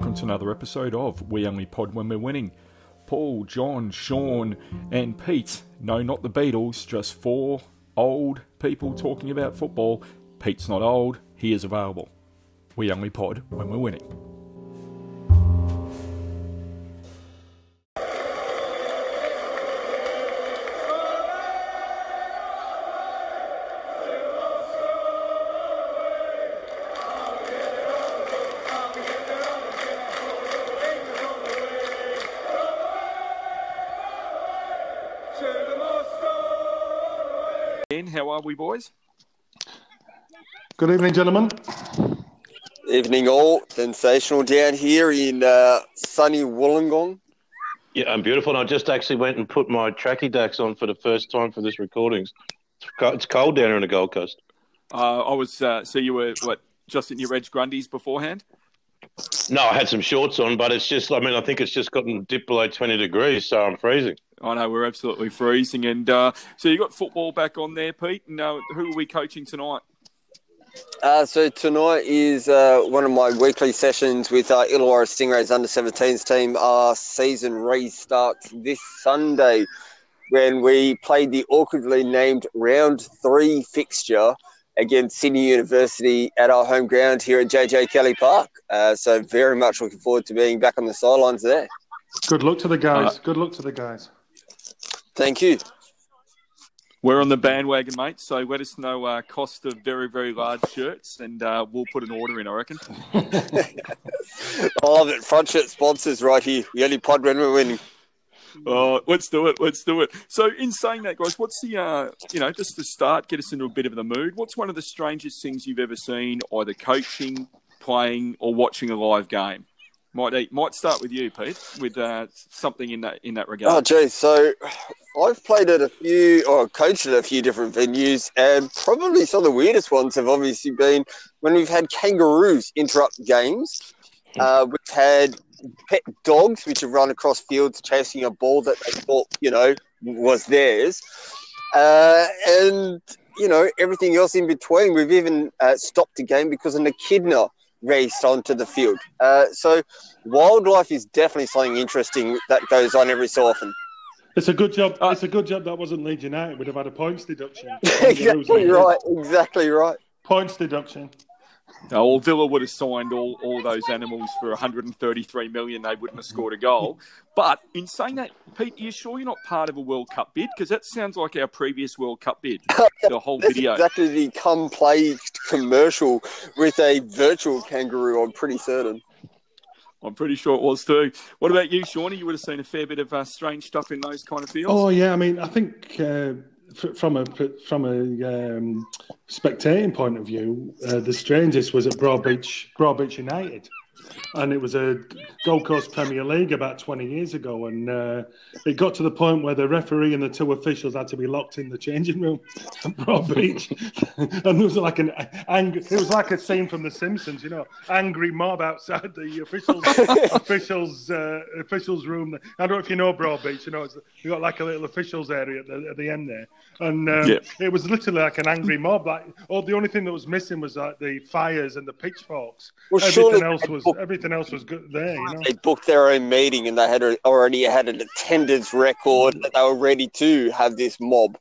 Welcome to another episode of We Only Pod When We're Winning. Paul, John, Sean, and Pete. No, not the Beatles, just four old people talking about football. Pete's not old, he is available. We Only Pod When We're Winning. Are we, boys? Good evening, gentlemen. Evening all. Sensational down here in uh, sunny Wollongong. Yeah, I'm beautiful. And I just actually went and put my tracky dacks on for the first time for this recordings. It's cold down here on the Gold Coast. Uh, I was, uh, so you were, what, just in your Reg Grundies beforehand? No, I had some shorts on, but it's just, I mean, I think it's just gotten dipped below 20 degrees, so I'm freezing. I know we're absolutely freezing. And uh, so you got football back on there, Pete. And uh, who are we coaching tonight? Uh, so tonight is uh, one of my weekly sessions with uh, Illawarra Stingrays under 17s team. Our season restarts this Sunday when we played the awkwardly named round three fixture against Sydney University at our home ground here at JJ Kelly Park. Uh, so very much looking forward to being back on the sidelines there. Good luck to the guys. Uh, Good luck to the guys. Thank you. We're on the bandwagon, mate. So let us know uh, cost of very, very large shirts, and uh, we'll put an order in. I reckon. I love it. Front shirt sponsors right here. We only pod when we're winning. Uh, let's do it. Let's do it. So, in saying that, guys, what's the uh, you know just to start, get us into a bit of the mood. What's one of the strangest things you've ever seen, either coaching, playing, or watching a live game? Might might start with you, Pete, with uh, something in that in that regard. Oh, geez. So I've played at a few, or coached at a few different venues, and probably some of the weirdest ones have obviously been when we've had kangaroos interrupt games. Uh, we've had pet dogs which have run across fields chasing a ball that they thought, you know, was theirs. Uh, and, you know, everything else in between. We've even uh, stopped a game because an echidna raced onto the field. Uh, so wildlife is definitely something interesting that goes on every so often. It's a good job. It's a good job that wasn't Leeds United. Would have had a points deduction. exactly right. Exactly right. Points deduction. Well, Villa would have signed all, all those animals for 133 million. They wouldn't have scored a goal. But in saying that, Pete, are you sure you're not part of a World Cup bid? Because that sounds like our previous World Cup bid. The whole That's video. exactly the come play commercial with a virtual kangaroo. I'm pretty certain. I'm pretty sure it was too. What about you, Shawnee? You would have seen a fair bit of uh, strange stuff in those kind of fields. Oh yeah, I mean, I think uh, f- from a from a um, spectating point of view, uh, the strangest was at Broadbeach Broadbeach United, and it was a Gold Coast Premier League about twenty years ago, and uh, it got to the point where the referee and the two officials had to be locked in the changing room at Broadbeach, and there was like an angry. It was like a scene from The Simpsons, you know, angry mob outside the officials officials uh, officials room. I don't know if you know Broadbeach. You know, it's, you got like a little officials area at the, at the end there, and um, Yeah. it was literally like an angry mob. Like, oh, the only thing that was missing was like the fires and the pitchforks. Well, everything else was booked- everything else was good there. You know, They booked their own meeting and they had already had an attendance record that they were ready to have this mob.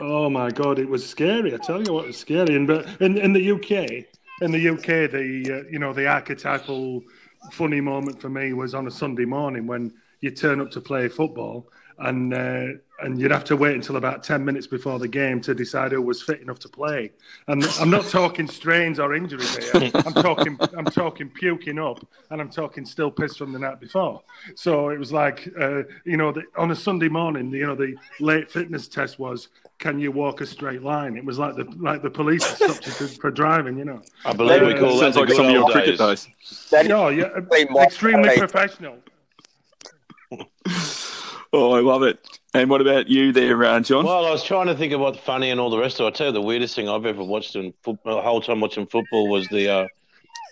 oh my god, it was scary. I tell you what, it was scary. And but in in the UK, in the UK, the uh, you know the archetypal funny moment for me was on a Sunday morning when you turn up to play football and uh, and you'd have to wait until about ten minutes before the game to decide who was fit enough to play. And I'm not talking strains or injuries here. I'm talking I'm talking puking up, and I'm talking still pissed from the night before. So it was like uh, you know the, on a Sunday morning, you know the late fitness test was. Can you walk a straight line? It was like the like the police stopped you for, for driving, you know. I believe we Uh, call that like some of your old cricket days. days. That Yeah, yeah, They mock- extremely professional. Oh, I love it. And what about you there, uh, John? Well, I was trying to think of what's funny and all the rest of it. I tell you, the weirdest thing I've ever watched in football, the whole time watching football was the uh,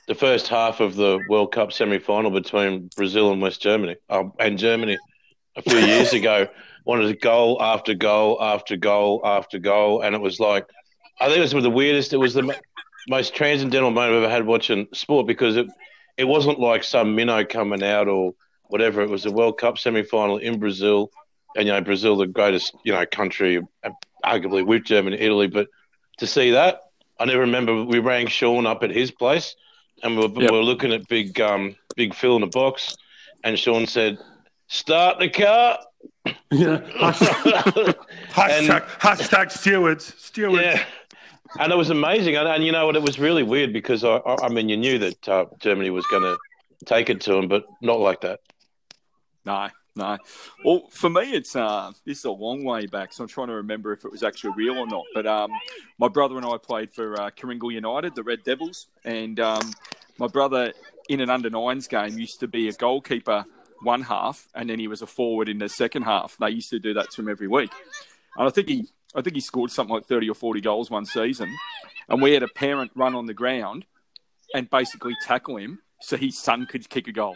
the first half of the World Cup semi final between Brazil and West Germany, uh, and Germany a few years ago. Wanted goal after goal after goal after goal, and it was like, I think it was the weirdest. It was the most transcendental moment I've ever had watching sport because it it wasn't like some minnow coming out or whatever. It was a World Cup semi final in Brazil, and you know Brazil, the greatest you know country, uh, arguably with Germany, Italy. But to see that, I never remember. We rang Sean up at his place, and we were, Yep. we were looking at big um, big Phil in the box, and Sean said, "Start the car." Yeah. Hashtag, And- hashtag, hashtag stewards. Stewards. Yeah. And it was amazing, and, and you know what? It was really weird because I, I I mean, you knew that uh, Germany was going to take it to him, but not like that. No, no. Well, for me, it's uh, this is a long way back, so I'm trying to remember if it was actually real or not. But um, my brother and I played for uh, United, the Red Devils, and um, my brother in an under nines game used to be a goalkeeper one half, and then he was a forward in the second half. They used to do that to him every week, and I think he, I think he scored something like thirty or forty goals one season, and we had a parent run on the ground and basically tackle him so his son could kick a goal.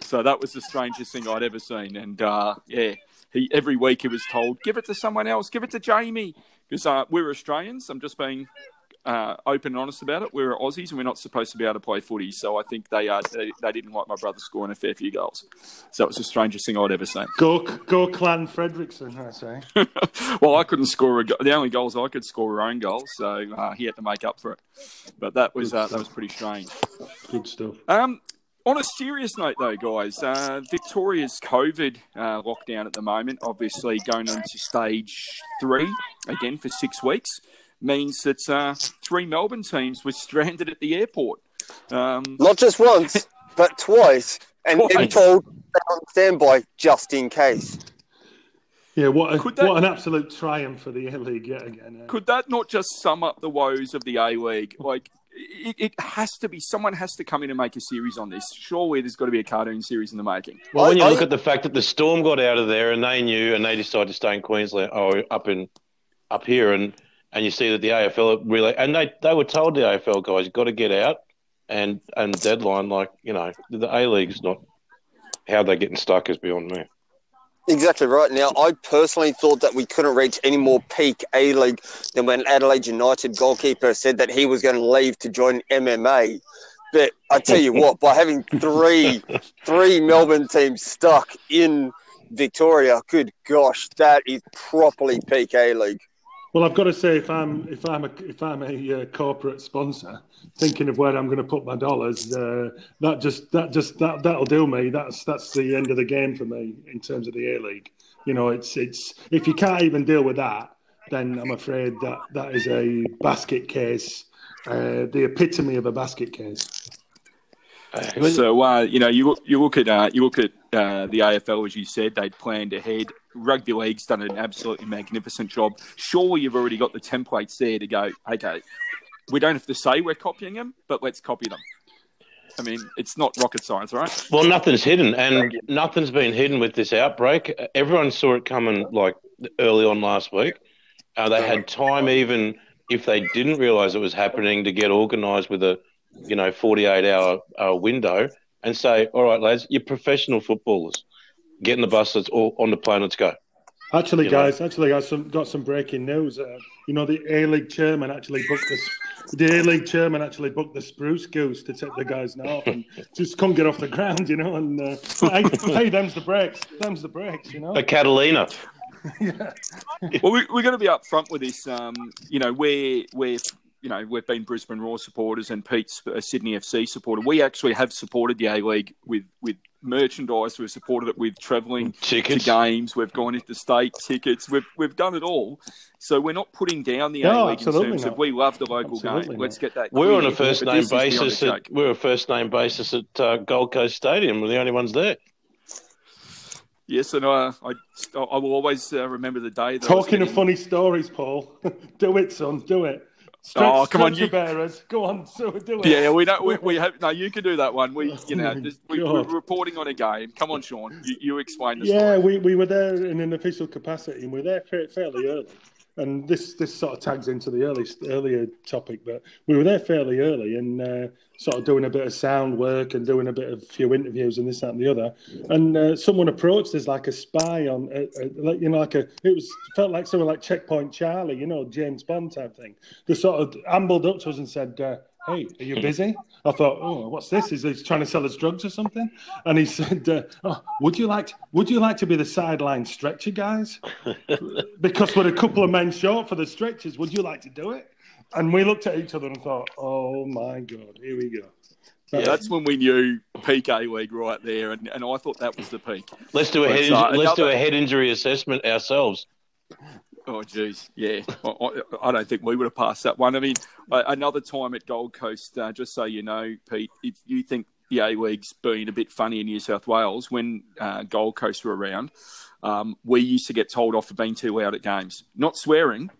So that was the strangest thing I'd ever seen. And uh, yeah, he every week he was told, "Give it to someone else. Give it to Jamie," because uh, we're Australians. I'm just being uh, open and honest about it. We're Aussies, and we're not supposed to be able to play footy. So I think they uh, they, they didn't like my brother scoring a fair few goals. So it was the strangest thing I'd ever seen. Go, go, Clan Fredrickson, I say. well, I couldn't score a go- the only goals I could score were own goals, so uh, he had to make up for it. But that was uh, that was pretty strange. Good stuff. Um, on a serious note, though, guys, uh, Victoria's COVID uh, lockdown at the moment, obviously going into stage three again for six weeks, means that uh, three Melbourne teams were stranded at the airport. Um, Not just once, but twice, and then told on standby just in case. Yeah, what, a, Could that- what an absolute triumph for the A League yet again. eh? could that not just sum up the woes of the A League? Like, it, it has to be someone has to come in and make a series on this. Surely there's got to be a cartoon series in the making. Well, when you I- look I- at the fact that the storm got out of there and they knew and they decided to stay in Queensland or up in up here and and you see that the AFL really and they they were told the AFL guys got to get out and and deadline like you know the A League's not how they're getting stuck is beyond me. Exactly right. Now, I personally thought that we couldn't reach any more peak A League than when Adelaide United goalkeeper said that he was going to leave to join MMA. But I tell you what, by having three three Melbourne teams stuck in Victoria, good gosh, that is properly peak A League. Well, I've got to say, if I'm if I'm a if I'm a uh, corporate sponsor, thinking of where I'm going to put my dollars, uh, that just that just that that'll do me. That's that's the end of the game for me in terms of the A League. You know, it's it's if you can't even deal with that, then I'm afraid that that is a basket case, uh, the epitome of a basket case. So uh, you know, you look, you look at uh, you look at uh, the AFL as you said they'd planned ahead. Rugby league's done an absolutely magnificent job. Surely you've already got the templates there to go. Okay, we don't have to say we're copying them, but let's copy them. I mean, it's not rocket science, right? Well, nothing's hidden, and nothing's been hidden with this outbreak. Everyone saw it coming like early on last week. Uh, they had time, even if they didn't realise it was happening, to get organised with a, you know, forty-eight hour uh, window and say, "All right, lads, you're professional footballers. Get in the bus. Let's all on the plane. Let's go." Actually, You know. guys, actually, got some got some breaking news. Uh, you know, the A League chairman actually booked this. The A League chairman actually booked the Spruce Goose to take the guys north and just couldn't get off the ground. You know, and uh, hey, hey, them's the breaks. Them's the breaks. You know. A Catalina. yeah. well, we, we're going to be up front with this. Um, you know, we're, we're, you know, we've been Brisbane Roar supporters and Pete's a Sydney FC supporter. We actually have supported the A League with, with merchandise. We've supported it with travelling to games. We've gone into state tickets. We've, we've done it all. So we're not putting down the No, A League in terms not. of we love the local Absolutely game. not. Let's get that. We're clear. on a first name this is beyond basis. At, joke. we're a first name basis at uh, Gold Coast Stadium. We're the only ones there. Yes, and uh, I, I will always uh, remember the day. That I was Talking of funny stories, Paul. do it, son. Do it. Stretch, Oh, come on, you- bearers. Go on, so do it. Yeah, we don't. We, we have no. You can do that one. We, you know, just, we, we're reporting on a game. Come on, Sean. You, you explain the Yeah, story. we, we were there in an official capacity, and we were there fairly early. And this this sort of tags into the early earlier topic, but we were there fairly early and uh, sort of doing a bit of sound work and doing a bit of few interviews and this that and the other. And uh, someone approached us like a spy on, uh, uh, like you know, like a it was felt like someone like Checkpoint Charlie, you know, James Bond type thing. They sort of ambled up to us and said, uh, "Hey, are you busy?" I thought, "Oh, what's this? Is he trying to sell us drugs or something?" And he said, uh, "Oh, would you like to, would you like to be the sideline stretcher guys? because we're a couple of men short for the stretchers. Would you like to do it?" And we looked at each other and thought, "Oh my god, here we go." Yeah, that's when we knew peak A League right there, and, and I thought that was the peak. Let's do a head. inju- let's do a head injury assessment ourselves. Oh, geez, yeah. I, I, don't think we would have passed that one. I mean, another time at Gold Coast, uh, just so you know, Pete, if you think the A League's been a bit funny in New South Wales, when uh, Gold Coast were around, um, we used to get told off for being too loud at games. Not swearing,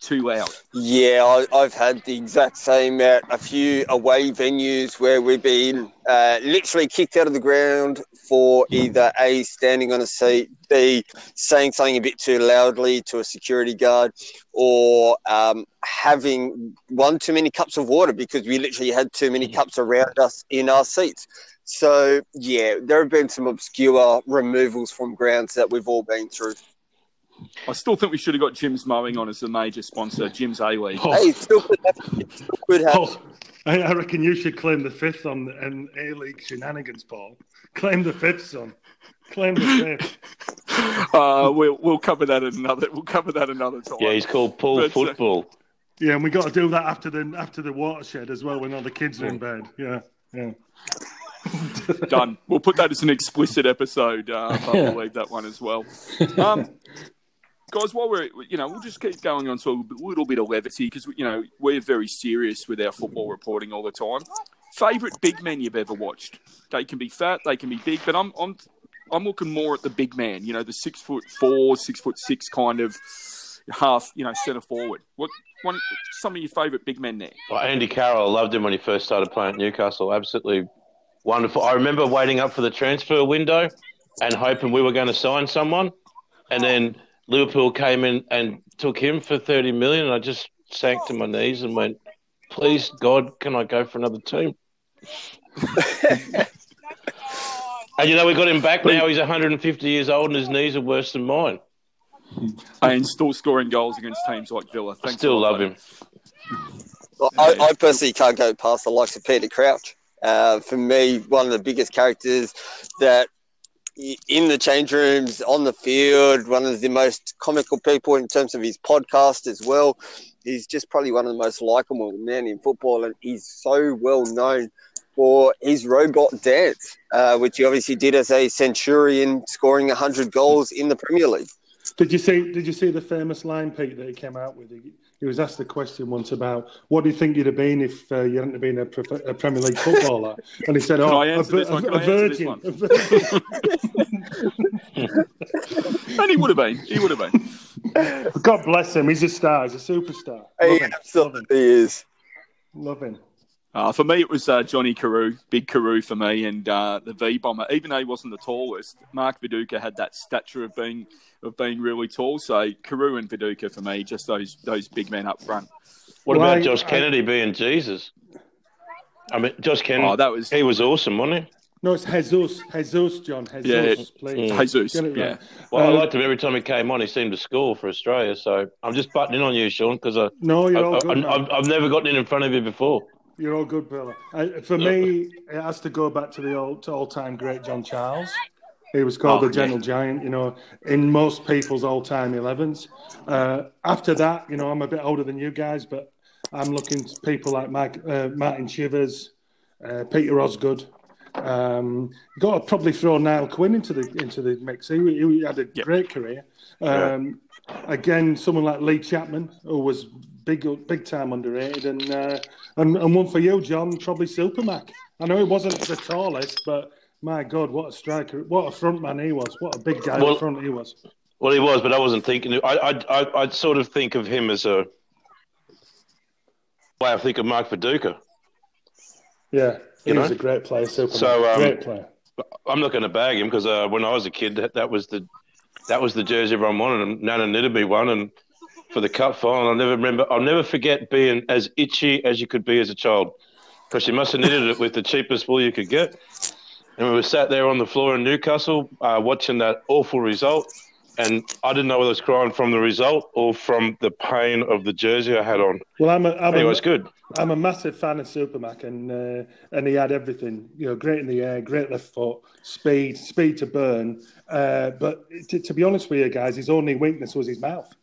too out. Yeah, I, I've had the exact same at a few away venues where we've been uh, literally kicked out of the ground for either A, standing on a seat, B, saying something a bit too loudly to a security guard, or um, having one too many cups of water because we literally had too many cups around us in our seats. So, yeah, there have been some obscure removals from grounds that we've all been through. I still think we should have got Jim's Mowing on as the major sponsor, Jim's A League. Oh, Hey, still could happen. Still could happen. Paul, I, I reckon you should claim the fifth on the on A League shenanigans, Paul. Claim the fifth, son. Claim the fifth. Uh, we'll we'll cover that another we'll cover that another time. Yeah, he's called Paul But, uh, Football. Yeah, and we got to do that after the after the watershed as well when all the kids are in bed. Yeah, yeah. Done. We'll put that as an explicit episode. Uh, but we'll leave that one as well. Um, guys, while we're you know we'll just keep going on to a little bit of levity because you know we're very serious with our football reporting all the time. Favorite big men you've ever watched? They can be fat, they can be big, but I'm I'm I'm looking more at the big man. You know, the six foot four, six foot six kind of half. You know, centre forward. What one? Some of your favourite big men there? Well, Andy Carroll, I loved him when he first started playing at Newcastle. Absolutely wonderful. I remember waiting up for the transfer window and hoping we were going to sign someone, and then Liverpool came in and took him for thirty million. And I just sank to my knees and went, "Please, God, can I go for another team?" and you know, we got him back now. He's 150 years old, and his knees are worse than mine. And still scoring goals against teams like Villa. I still lot, love buddy. him. Well, I, I personally can't go past the likes of Peter Crouch. Uh, for me, one of the biggest characters that y- in the change rooms, on the field, one of the most comical people in terms of his podcast as well. He's just probably one of the most likable men in football, and he's so well known for his robot dance, uh, which he obviously did as a Centurion, scoring 100 goals in the Premier League. Did you see? Did you see the famous line, Pete, that he came out with? He, he was asked the question once about what do you think you'd have been if uh, you hadn't been a, prof- a Premier League footballer, and he said, Can "Oh, I a, answer this one? a- Can a I answer this virgin." one? a virgin." And he would have been. He would have been. God bless him. He's a star. He's a superstar. Love He him. absolutely is. Love him. Uh, for me, it was uh, Johnny Carew, big Carew for me, and uh, the V bomber. Even though he wasn't the tallest, Mark Viduka had that stature of being of being really tall. So Carew and Viduka for me, just those those big men up front. What Well, about Josh I- Kennedy being Jesus? I mean, Josh Kennedy. Oh, that was he was awesome, wasn't he? No, it's Jesus. Jesus, John. Jesus, Yeah. please. Jesus. Get Yeah, right. Well, I Uh, liked him every time he came on. He seemed to score for Australia. So I'm just butting in on you, Sean, because I, No, you're all I, good. man. have I've never gotten in in front of you before. You're all good, brother. Uh, for me, it has to go back to the old, to all-time great John Charles. He was called Oh, the Gentle Giant, you know, in most people's all-time 11s. Uh, after that, you know, I'm a bit older than you guys, but I'm looking to people like Mike, uh, Martin Chivers, uh, Peter Osgood. Um, got to probably throw Niall Quinn into the into the mix. He, he had a Yep. great career. Um, Again, someone like Lee Chapman, who was big big time underrated, and uh, and and one for you, John, probably Supermac. I know he wasn't the tallest, but my God, what a striker! What a front man he was! What a big guy Well- up front he was. Well, he was, but I wasn't thinking. I, I, I, I'd sort of think of him as a way I think of Mark Viduka. Yeah, he You was know? a great player. Supermac, So, um, great player. I'm not going to bag him because uh, when I was a kid, that, that was the that was the jersey everyone wanted, and Nana Nidderby won, and for the cup final, I'll never remember. I'll never forget being as itchy as you could be as a child, because you must have knitted it with the cheapest wool you could get. And we were sat there on the floor in Newcastle uh, watching that awful result, and I didn't know whether I was crying from the result or from the pain of the jersey I had on. Well, I'm a, I'm Anyway, a, it's good. I'm a massive fan of Supermac, and uh, and he had everything. You know, great in the air, great left foot, speed, speed to burn. Uh, but to be honest with you guys, his only weakness was his mouth.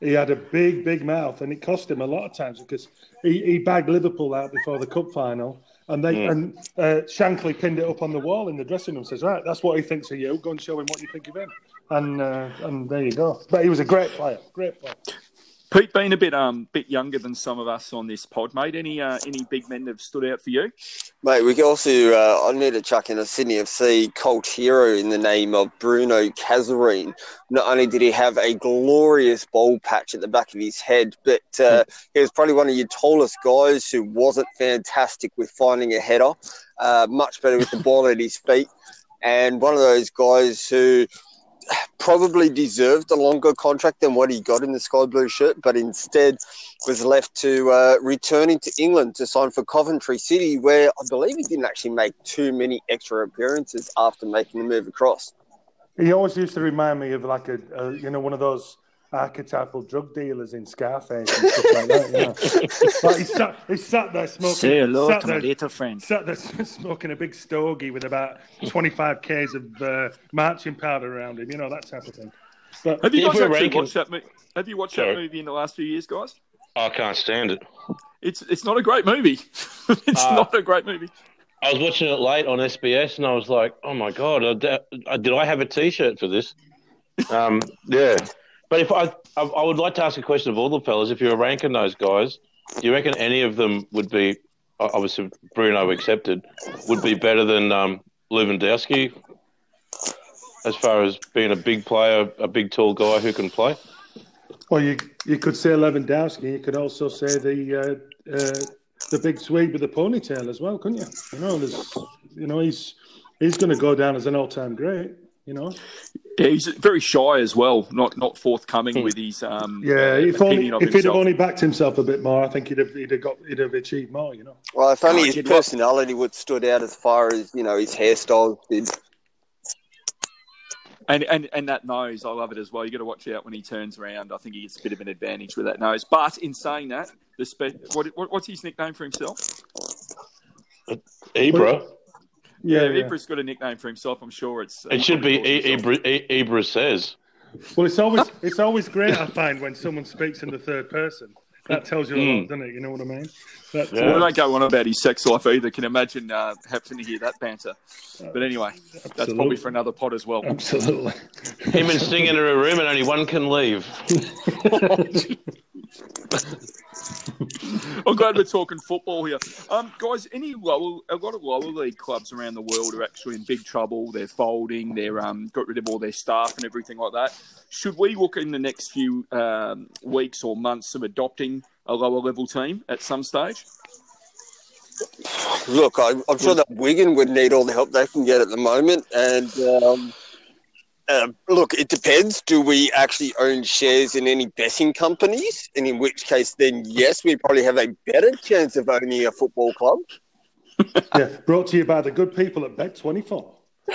He had a big, big mouth, and it cost him a lot of times because he, he bagged Liverpool out before the cup final, and they and uh, Shankly pinned it up on the wall in the dressing room. Says, "Right, that's what he thinks of you. Go and show him what you think of him." And uh, and there you go. But he was a great player, great player. Pete, being a bit um bit younger than some of us on this pod, mate. Any uh, any big men that have stood out for you? Mate, we can also, uh, I need to chuck in a Sydney FC cult hero in the name of Bruno Cazarine. Not only did he have a glorious bowl patch at the back of his head, but uh, he was probably one of your tallest guys who wasn't fantastic with finding a header, uh, much better with the ball at his feet, and one of those guys who probably deserved a longer contract than what he got in the sky blue shirt, but instead was left to uh, returning to England to sign for Coventry City, where I believe he didn't actually make too many extra appearances after making the move across. He always used to remind me of like a, a you know one of those archetypal drug dealers in Scarface and stuff like that. You know, like he sat, he sat there smoking. Say hello sat to my there, little friend. sat there smoking a big stogie with about twenty five k's of uh, marching powder around him. You know that type of thing. But Have you guys actually ranking- watched that? Mo- have you watched Sorry. that movie in the last few years, guys? I can't stand it. It's it's not a great movie. it's Uh, not a great movie. I was watching it late on SBS, and I was like, "Oh my god, I- I- did I have a T-shirt for this?" Um, yeah, but if I, I, I would like to ask a question of all the fellas. If you were ranking those guys, do you reckon any of them would be, obviously Bruno accepted, would be better than um, Lewandowski as far as being a big player, a big tall guy who can play? well, you you could say Lewandowski. You could also say the uh, uh, the big Swede with the ponytail as well, couldn't you? You know, there's you know he's he's going to go down as an all time great. You know. Yeah, he's very shy as well. Not not forthcoming with his um Yeah, uh, if only of if he'd have only backed himself a bit more, I think he'd have he'd have got he'd have achieved more. You know. Well, if only God, his you'd love- personality would stood out as far as you know his hairstyle did. And, and and that nose, I love it as well. You got to watch out when he turns around. I think he gets a bit of an advantage with that nose. But in saying that, the spe- what, what what's his nickname for himself? Ibra. Yeah, Yeah, yeah. Ibra's got a nickname for himself. I'm sure it's. It should be probably calls Ibra, Ibra says. Well, it's always it's always great. I find when someone speaks in the third person, that tells you a lot, Mm. doesn't it? You know what I mean? That, Yeah. Well, we don't go on about his sex life either. Can imagine uh, having to hear that banter. But anyway, that's probably for another pod as well. Absolutely. Him and Sting enter a room, and only one can leave. I'm glad we're talking football here. Um, guys, any lower, a lot of lower league clubs around the world are actually in big trouble. They're folding. They're um, got rid of all their staff and everything like that. Should we look in the next few um, weeks or months of adopting a lower level team at some stage? Look, I, I'm sure that Wigan would need all the help they can get at the moment, and um, uh, look, it depends. Do we actually own shares in any betting companies? And in which case, then yes, we probably have a better chance of owning a football club. yeah. Brought to you by the good people at Bet Twenty Four.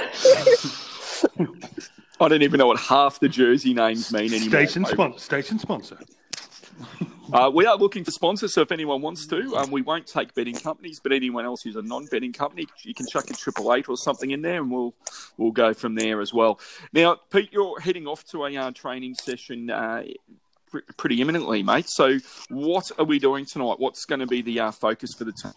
I don't even know what half the jersey names mean anymore. Station sponsor. Station sponsor. Uh, we are looking for sponsors, so if anyone wants to, um, we won't take betting companies, but anyone else who's a non-betting company, you can chuck a triple eight or something in there, and we'll we'll go from there as well. Now, Pete, you're heading off to a uh, training session uh, pr- pretty imminently, mate. So, what are we doing tonight? What's going to be the uh, focus for the team?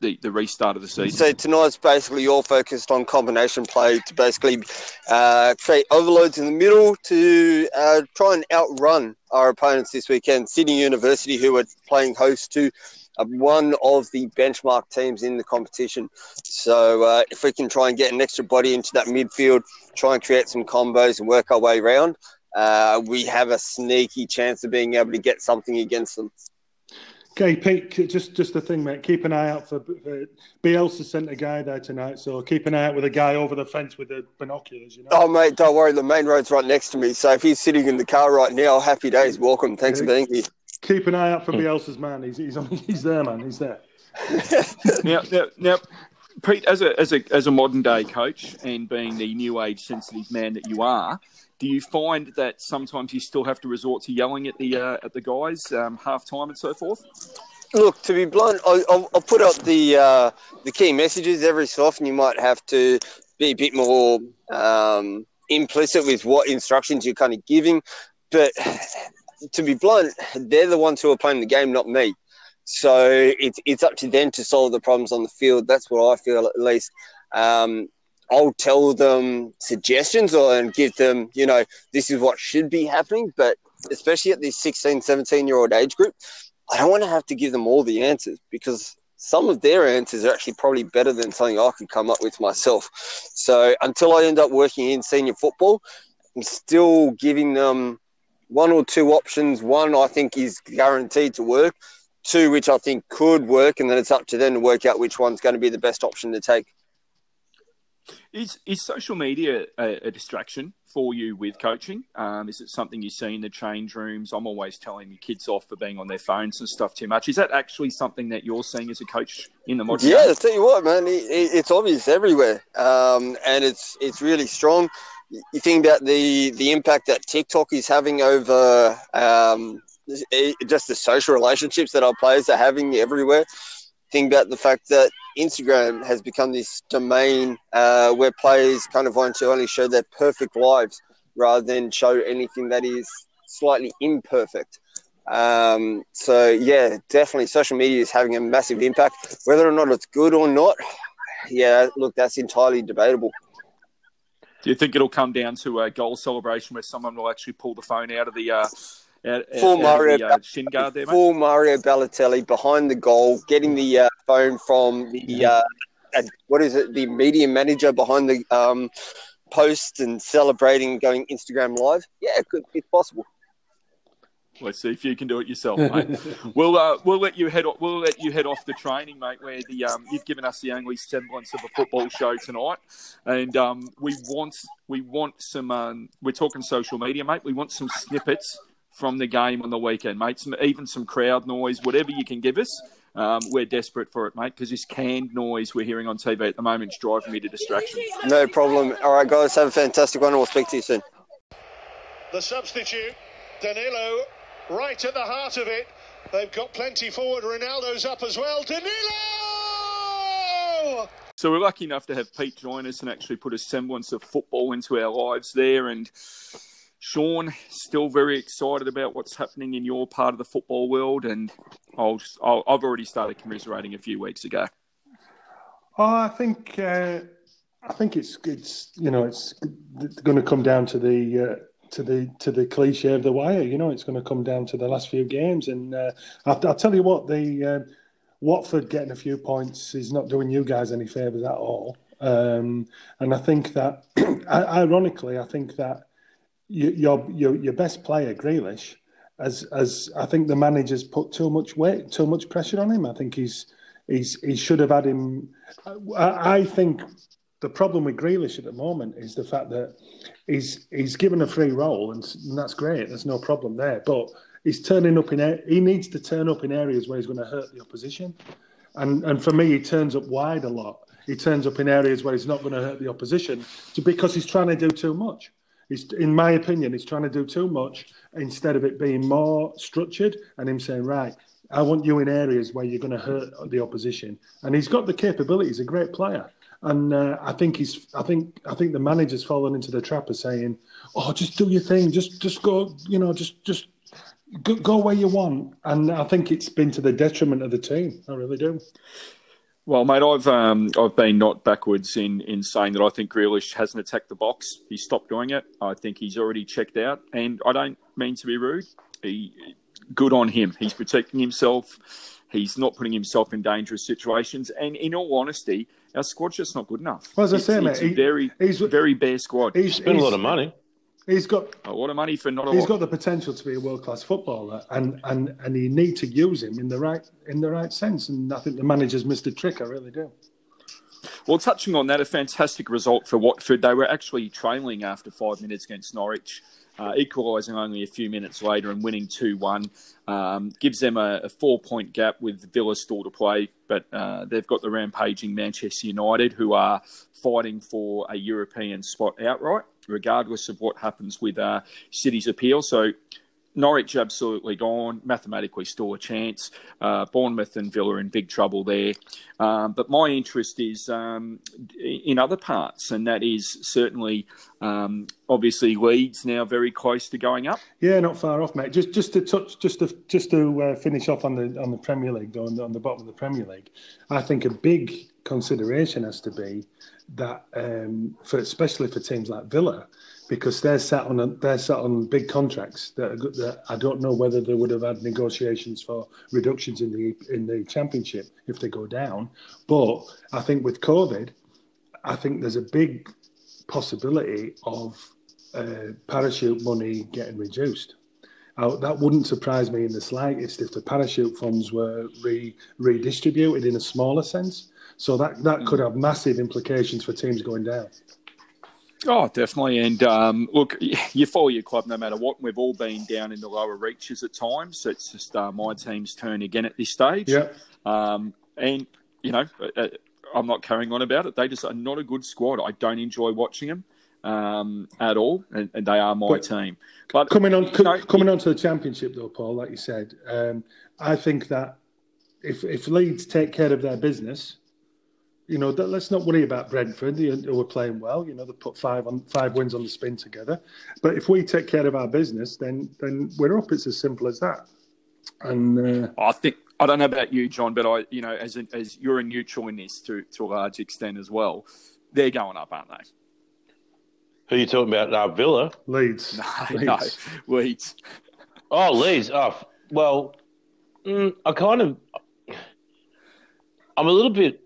The, the restart of the season. So tonight's basically all focused on combination play to basically uh, create overloads in the middle to uh, try and outrun our opponents this weekend. Sydney University, who are playing host to uh, one of the benchmark teams in the competition. So uh, if we can try and get an extra body into that midfield, try and create some combos and work our way around, uh, we have a sneaky chance of being able to get something against them. Okay, Pete. Just just the thing, mate. Keep an eye out for. for Bielsa sent a guy there tonight, so keep an eye out with a guy over the fence with the binoculars. You know. Oh, mate, don't worry. The main road's right next to me. So if he's sitting in the car right now, happy days. Welcome. Thanks for being here. Keep an eye out for hmm. Bielsa's man. He's he's on, he's there, man. He's there. now, now, now, Pete, as a as a as a modern day coach and being the new age sensitive man that you are, do you find that sometimes you still have to resort to yelling at the uh, at the guys um, half time and so forth? Look, to be blunt, I'll, I'll, I'll put up the uh, the key messages every so often. You might have to be a bit more um, implicit with what instructions you're kind of giving, but to be blunt, they're the ones who are playing the game, not me. So it's it's up to them to solve the problems on the field. That's what I feel at least. Um, I'll tell them suggestions or and give them, you know, this is what should be happening. But especially at this 16, 17 year old age group, I don't want to have to give them all the answers because some of their answers are actually probably better than something I could come up with myself. So until I end up working in senior football, I'm still giving them one or two options. One I think is guaranteed to work. Two, which I think could work, and then it's up to them to work out which one's going to be the best option to take. Is is social media a, a distraction for you with coaching? Um, is it something you see in the change rooms? I'm always telling the kids off for being on their phones and stuff too much. Is that actually something that you're seeing as a coach in the modern? Yeah, I tell you what, man, it, it's obvious everywhere, um, and it's it's really strong. You think about the the impact that TikTok is having over um, just the social relationships that our players are having everywhere. Think about the fact that Instagram has become this domain uh, where players kind of want to only show their perfect lives rather than show anything that is slightly imperfect. Um, so yeah, definitely social media is having a massive impact. Whether or not it's good or not, yeah, look, that's entirely debatable. Do you think it'll come down to a goal celebration where someone will actually pull the phone out of the uh, out, full out Mario, the, uh, shin guard there, mate? full Mario Balotelli behind the goal, getting the uh, phone from the uh, what is it, the media manager behind the um, post and celebrating, going Instagram live. Yeah, it could, it's possible. Let's see if you can do it yourself, mate. we'll uh, we'll let you head off, we'll let you head off the training, mate. Where the um, you've given us the only semblance of a football show tonight, and um, we want we want some. Um, we're talking social media, mate. We want some snippets from the game on the weekend, mate. Some, even some crowd noise, whatever you can give us. Um, we're desperate for it, mate, because this canned noise we're hearing on TV at the moment is driving me to distraction. No problem. All right, guys, have a fantastic one. We'll speak to you soon. The substitute, Danilo, right at the heart of it. They've got plenty forward. Ronaldo's up as well. Danilo! So we're lucky enough to have Pete join us and actually put a semblance of football into our lives there. And Sean, still very excited about what's happening in your part of the football world, and I'll, i have already started commiserating a few weeks ago. Oh, I think uh, I think it's it's you know it's going to come down to the uh, to the to the cliche of the wire. You know, it's going to come down to the last few games, and uh, I'll, I'll, tell you what the uh, Watford getting a few points is not doing you guys any favors at all. Um, and I think that, ironically, I think that your your your best player, Grealish, as as I think the manager's put too much weight, too much pressure on him. I think he's he's he should have had him. I, I think the problem with Grealish at the moment is the fact that he's he's given a free role, and, and that's great. There's no problem there, but he's turning up in he needs to turn up in areas where he's going to hurt the opposition, and and for me, he turns up wide a lot. He turns up in areas where he's not going to hurt the opposition because he's trying to do too much. He's, in my opinion, he's trying to do too much instead of it being more structured and him saying, right, I want you in areas where you're going to hurt the opposition. And he's got the capability. He's a great player. And uh, I think he's. I think. I think the manager's fallen into the trap of saying, "Oh, just do your thing. Just, just go. You know, just, just go, go where you want." And I think it's been to the detriment of the team. I really do. Well, mate, I've um, I've been not backwards in, in saying that I think Grealish hasn't attacked the box. He stopped doing it. I think he's already checked out, and I don't mean to be rude. He, good on him. He's protecting himself. He's not putting himself in dangerous situations. And in all honesty, our squad's just not good enough. Well, as I say, mate, a very, he's, very bare squad. He's spent a lot of money. He's got a lot of money for not a He's got the potential to be a world class footballer, and, and and you need to use him in the right in the right sense. And I think the manager's missed a trick. I really do. Well, touching on that, a fantastic result for Watford. They were actually trailing after five minutes against Norwich. uh, equalising only a few minutes later and winning 2 1. Um, gives them a, a four point gap with Villa still to play, but uh, they've got the rampaging Manchester United who are fighting for a European spot outright, regardless of what happens with uh, City's appeal. So Norwich absolutely gone, mathematically still a chance. Uh, Bournemouth and Villa in big trouble there. Um, but my interest is um, in other parts, and that is certainly, um, obviously, Leeds now very close to going up. Yeah, not far off, mate. Just just to touch, just to just to uh, finish off on the on the Premier League, on the, on the bottom of the Premier League, I think a big consideration has to be that, um, for especially for teams like Villa because they're sat on a, they're sat on big contracts that, that, I don't know whether they would have had negotiations for reductions in the in the championship if they go down. But I think with COVID, I think there's a big possibility of uh, parachute money getting reduced. Uh, that wouldn't surprise me in the slightest if the parachute funds were re- redistributed in a smaller sense. So that, that could have massive implications for teams going down. Oh, definitely. And um, look, you follow your club no matter what. We've all been down in the lower reaches at times. It's just uh, my team's turn again at this stage. Yeah. Um, and, you know, uh, uh, I'm not carrying on about it. They just are not a good squad. I don't enjoy watching them um, at all, and, and, they are my but team. But coming on, you know, coming on to the championship, though, Paul, like you said, um, I think that if if Leeds take care of their business, you know, let's not worry about Brentford, who are playing well. You know, they put five on five wins on the spin together. But if we take care of our business, then then we're up. It's as simple as that. And uh, I think I don't know about you, John, but I, you know, as a, as you're a neutral in this to to a large extent as well, they're going up, aren't they? Who are you talking about? Uh, Villa, Leeds, no, Leeds. no, Leeds. Oh, Leeds. Oh, well, mm, I kind of, I'm a little bit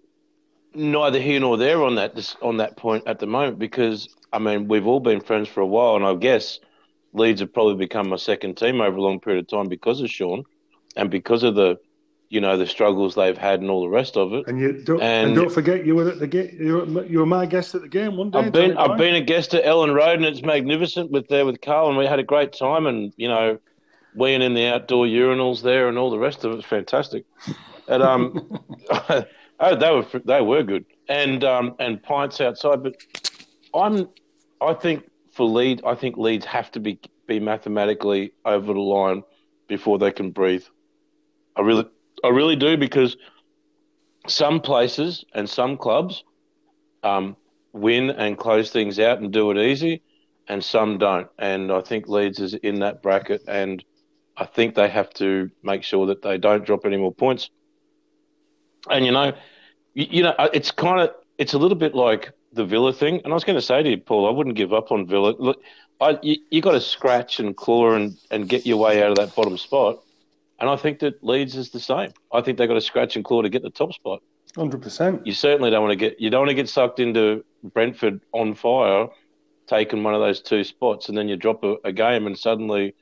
neither here nor there on that on that point at the moment because I mean we've all been friends for a while, and I guess Leeds have probably become my second team over a long period of time because of Sean and because of the you know the struggles they've had and all the rest of it. And you don't and, and don't forget you were at the game. You were, you were my guest at the game one day. I've been I've been a guest at Elland Road and it's magnificent with there with Carl and we had a great time and you know weeing in the outdoor urinals there and all the rest of it was fantastic. And um. Oh, they were they were good, and um, and pints outside. But I'm, I think for Leeds, I think Leeds have to be be mathematically over the line before they can breathe. I really, I really do because some places and some clubs um, win and close things out and do it easy, and some don't. And I think Leeds is in that bracket, and I think they have to make sure that they don't drop any more points. And you know, you, you know, uh, it's kind of it's a little bit like the Villa thing. And I was going to say to you, Paul, I wouldn't give up on Villa. Look, I, you, you got to scratch and claw and, and get your way out of that bottom spot. And I think that Leeds is the same. I think they've got to scratch and claw to get the top spot. Hundred percent. You certainly don't want to get you don't want to get sucked into Brentford on fire, taking one of those two spots, and then you drop a, a game, and suddenly,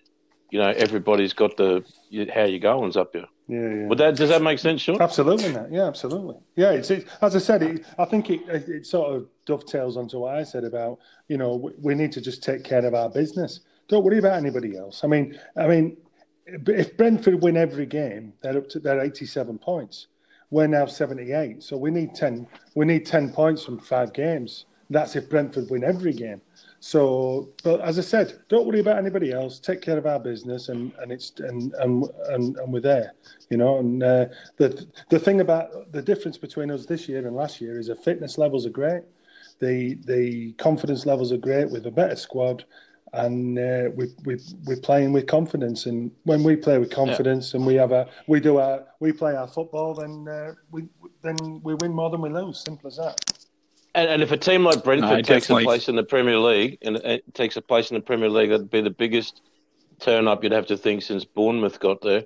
you know, everybody's got the how you going's up here. Yeah, yeah. Would that does that make sense, Sean? Absolutely, Matt. Yeah, absolutely. Yeah, it's it, as I said. It, I think it, it sort of dovetails onto what I said about you know we, we need to just take care of our business. Don't worry about anybody else. I mean, I mean, if Brentford win every game, they're up to they're eighty-seven points. We're now seventy-eight, so we need ten. We need ten points from five games. That's if Brentford win every game. So, but as I said, don't worry about anybody else. Take care of our business, and and it's and and and, and we're there, you know. And uh, the the thing about the difference between us this year and last year is the fitness levels are great, the the confidence levels are great with a better squad, and uh, we we we're playing with confidence. And when we play with confidence, yeah. and we have a we do our we play our football, then uh, we then we win more than we lose. Simple as that. And, and if a team like Brentford no, takes a place in the Premier League and it takes a place in the Premier League, that'd be the biggest turn up you'd have to think since Bournemouth got there,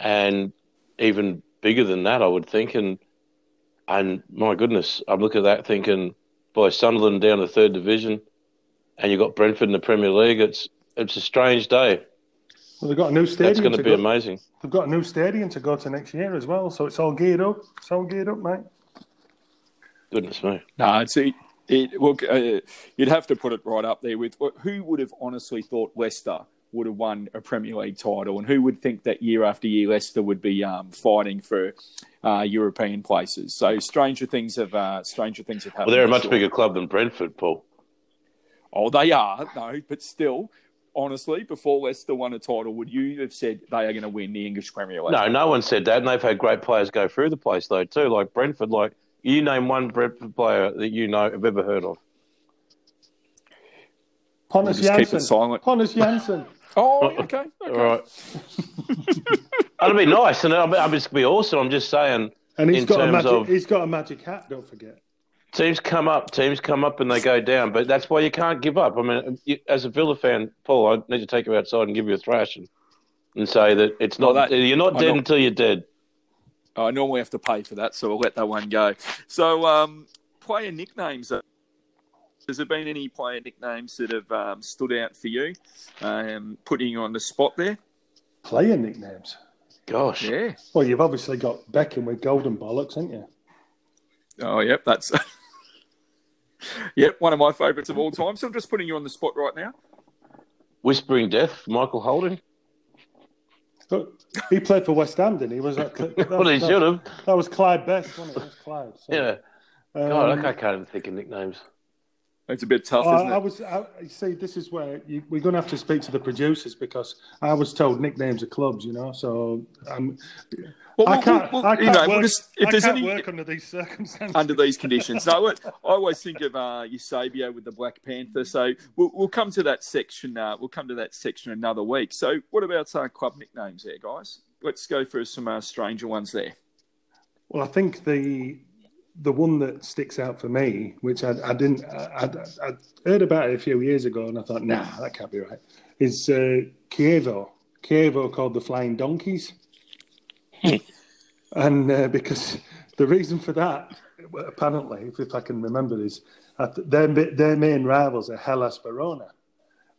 and even bigger than that, I would think. And and my goodness, I'm looking at that thinking, boy, Sunderland down the third division, and you've got Brentford in the Premier League. It's it's a strange day. Well, they've got a new stadium. That's going to, to be go. amazing. They've got a new stadium to go to next year as well, so it's all geared up. It's all geared up, mate. Goodness me. No, it's It, well, uh, you'd have to put it right up there with who would have honestly thought Leicester would have won a Premier League title, and who would think that year after year Leicester would be um, fighting for uh, European places. So stranger things have uh, stranger things have happened. Well, they're a much bigger club than Brentford, Paul. Oh, they are no, but still, honestly, before Leicester won a title, would you have said they are going to win the English Premier League? No, no one said that, and they've had great players go through the place though too. Like Brentford, like you name one Brentford player that you know have ever heard of. Pontus just keep it Jansson. silent. Pontus Jansson. Oh, okay. okay. All right. That'd be nice, and I mean, I mean, it's gonna be awesome. I'm just saying, And he's In got a terms magic. of- He's got a magic hat. Don't forget. teams come up, teams come up, and they go down. But that's why you can't give up. I mean, you, as a Villa fan, Paul, I need to take you outside and give you a thrash and, and say that it's not. Well, that- you're not I dead know. until you're dead. I normally have to pay for that, so I'll let that one go. So, um, player nicknames. Has there been any player nicknames that have um, stood out for you, um, putting you on the spot there? Player nicknames. Gosh, Yeah. Well, you've obviously got Beckham with golden bollocks, haven't you? Oh, yep. That's. yep, one of my favourites of all time. So I'm just putting you on the spot right now. whispering death, Michael Holding. He played for West Ham, didn't he? Was that? that Well, he should have. That was Clyde Best, wasn't it? It was Clyde. So, Yeah. um, God, I can't even think of nicknames. It's a bit tough, I, isn't it? I was. I, see, this is where you, we're going to have to speak to the producers because I was told nicknames of clubs, you know. So um, Well, I well, can't. well, I you can't know, work, just- if I there's can't any- work under these circumstances. under these conditions. No, I always think of uh, Eusebio with the Black Panther. So we'll, we'll come to that section. Uh, we'll come to that section another week. So what about uh, club nicknames there, guys? Let's go for some uh, stranger ones there. Well, I think the the one that sticks out for me, which I, I didn't, I, I, I heard about it a few years ago, and I thought, nah, that can't be right. Is uh, Chievo? Chievo called the Flying Donkeys, and uh, because the reason for that, apparently, if, if I can remember uh, their their main rivals are Hellas Verona,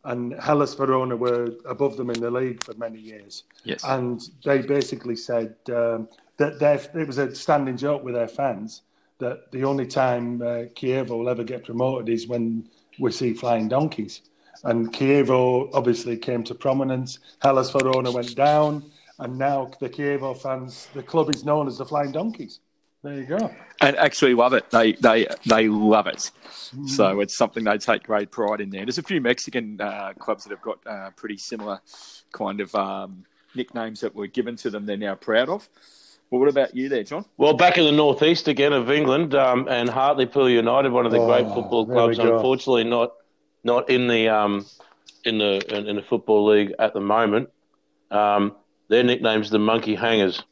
and Hellas Verona were above them in the league for many years Yes. and they basically said um, that it was a standing joke with their fans that the only time uh, Chievo will ever get promoted is when we see flying donkeys. And Chievo obviously came to prominence. Hellas Verona went down, and now the Chievo fans, the club is known as the Flying Donkeys. There you go. and actually love it. They they they love it. So it's something they take great pride in there. There's a few Mexican uh, clubs that have got uh, pretty similar kind of um, nicknames that were given to them. They're now proud of. Well, what about you there, John? Well, back in the northeast again of England, um, and Hartlepool United, one of the Oh, great football clubs, unfortunately not not in the um, in the in, in the football league at the moment. Um, their nickname's the Monkey Hangers,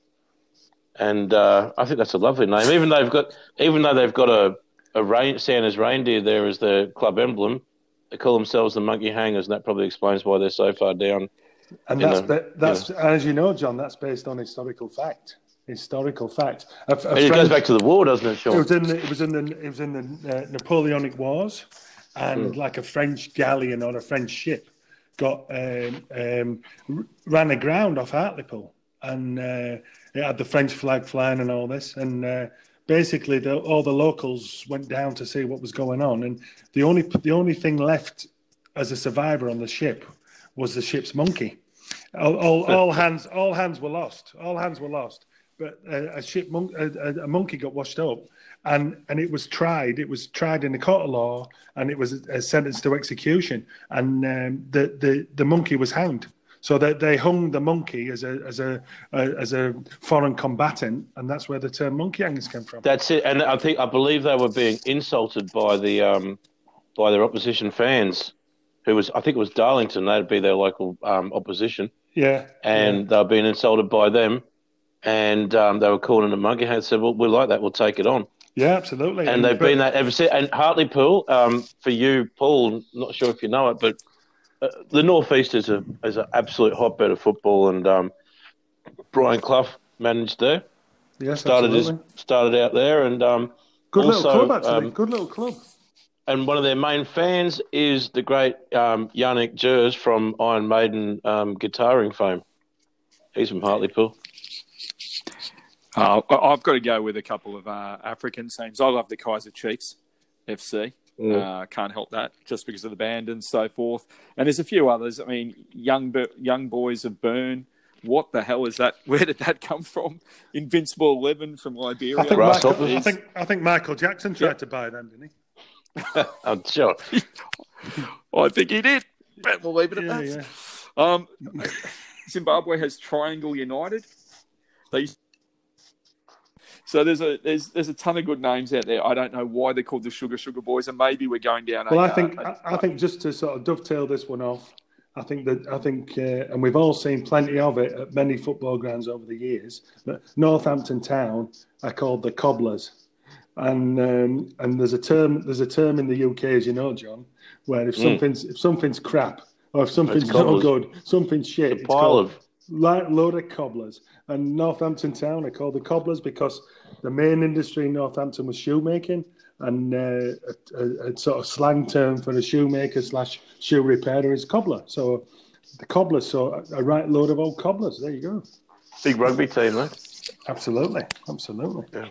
and uh, I think that's a lovely name. Even though they've got even though they've got a a rain, Santa's reindeer there as their club emblem, they call themselves the Monkey Hangers, and that probably explains why they're so far down. And that's know, ba- that's as you know, John. That's based on historical fact. Historical fact. A, a It goes back to the war, doesn't it, It was in the, it was in the it was in the uh, Napoleonic Wars, and like a French galleon or a French ship got um, um, ran aground off Hartlepool, and uh, it had the French flag flying and all this, and uh, basically the, all the locals went down to see what was going on, and the only the only thing left as a survivor on the ship was the ship's monkey. All, all, all hands all hands were lost. All hands were lost but a, a ship monk, a, a- a monkey got washed up, and and it was tried. It was tried in the court of law, and it was uh, sentenced to execution. And um, the the the monkey was hanged. So they they hung the monkey as a as a, a as a foreign combatant, and that's where the term monkey hangers came from. That's it, and I think I believe they were being insulted by the um, by their opposition fans, who was I think it was Darlington. That'd be their local um, opposition, Yeah, and they were being insulted by them, and um, they were calling it monkey. They said, "Well, we like that. We'll take it on." yeah, absolutely. And they've but- been that ever since. And Hartlepool, um, for you, Paul, not sure if you know it, but uh, the northeast is a is an absolute hotbed of football, and um, Brian Clough managed there. yes, Started his absolutely. started out there, and um, good also, little club actually. um, good little club. and one of their main fans is the great um, Janick Gers from Iron Maiden um, guitaring fame. He's from Hartlepool. Uh, I- I've got to go with a couple of uh, African teams. I love the Kaiser Chiefs FC. Mm. Uh, can't help that, just because of the band and so forth. And there's a few others. I mean, young young boys of Bern. What the hell is that? Where did that come from? Invincible Eleven from Liberia. I think, Right. Michael, I think I think Michael Jackson tried Yeah. to buy them, didn't he? I'm sure. I think he did. But we'll leave it at Yeah, that. yeah. Um, Zimbabwe has Triangle United. They so there's a there's there's a ton of good names out there. I don't know why they're called the Sugar Sugar Boys, and maybe we're going down. Well, a, I think uh, I, I think just to sort of dovetail this one off, I think that I think, uh, and we've all seen plenty of it at many football grounds over the years. But Northampton Town are called the Cobblers, and um, and there's a term there's a term in the UK, as you know, John, where if Mm. something's if something's crap or if something's not good, something's shit, A it's pile called of like load of cobblers. And Northampton Town are called the Cobblers because the main industry in Northampton was shoemaking, and uh, a, a, a sort of slang term for a shoemaker slash shoe repairer is cobbler. So the cobblers, so a, right load of old cobblers. There you go. big rugby team, mate. Absolutely, absolutely. Yeah.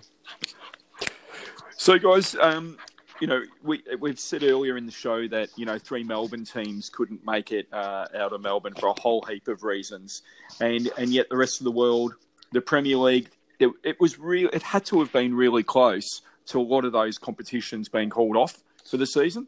So, guys, um, you know, we we've said earlier in the show that you know three Melbourne teams couldn't make it uh, out of Melbourne for a whole heap of reasons, and and yet the rest of the world, the Premier League, it, it was real. It had to have been really close to a lot of those competitions being called off for the season,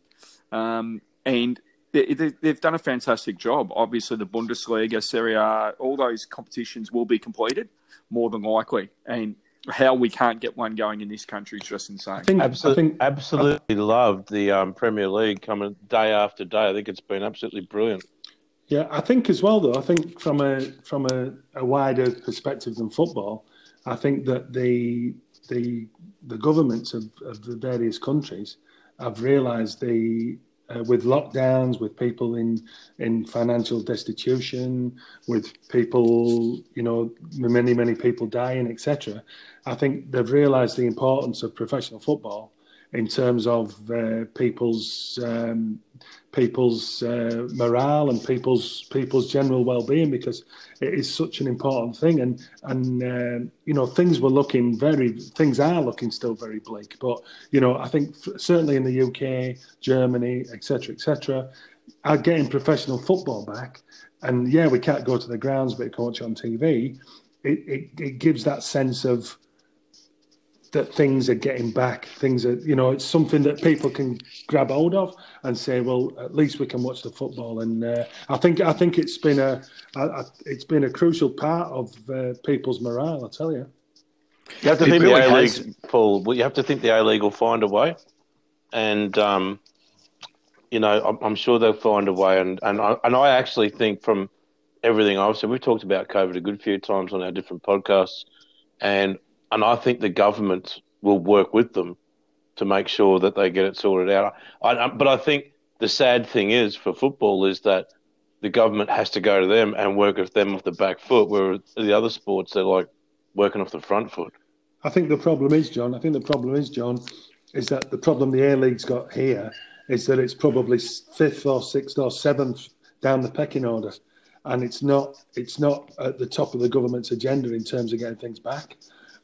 um, and. They, they've done a fantastic job. Obviously, the Bundesliga, Serie A, all those competitions will be completed more than likely. And how we can't get one going in this country is just insane. I think. I Absolutely, think. absolutely loved the um, Premier League coming day after day. I think it's been absolutely brilliant. Yeah, I think as well though. I think from a from a, a wider perspective than football, I think that the the the governments of, of the various countries have realised the uh, with lockdowns, with people in in financial destitution, with people you know many many people dying, etc. I think they've realised the importance of professional football in terms of uh, people's um, people's uh, morale and people's people's general well-being because it is such an important thing. And and um you know things were looking very things are looking still very bleak. But you know I think f- certainly in the UK Germany etc etc are getting professional football back. And yeah we can't go to the grounds but it on TV it, it, it gives that sense of that things are getting back. Things are, you know, it's something that people can grab hold of and say, well, at least we can watch the football. And uh, I think, I think it's been a, a, a, it's been a crucial part of uh, people's morale. I tell you. You have to It think really the A has. League, Paul. Well, you have to think the A League will find a way, and um, you know, I'm, I'm sure they'll find a way. And and I, and I actually think from everything I've said, we've talked about COVID a good few times on our different podcasts, and and I think the government will work with them to make sure that they get it sorted out. I, I, but I think the sad thing is for football is that the government has to go to them and work with them off the back foot, where the other sports they're like working off the front foot. I think the problem is, John. I think the problem is, John, is that the problem the A League's got here is that it's probably fifth or sixth or seventh down the pecking order, and it's not it's not at the top of the government's agenda in terms of getting things back,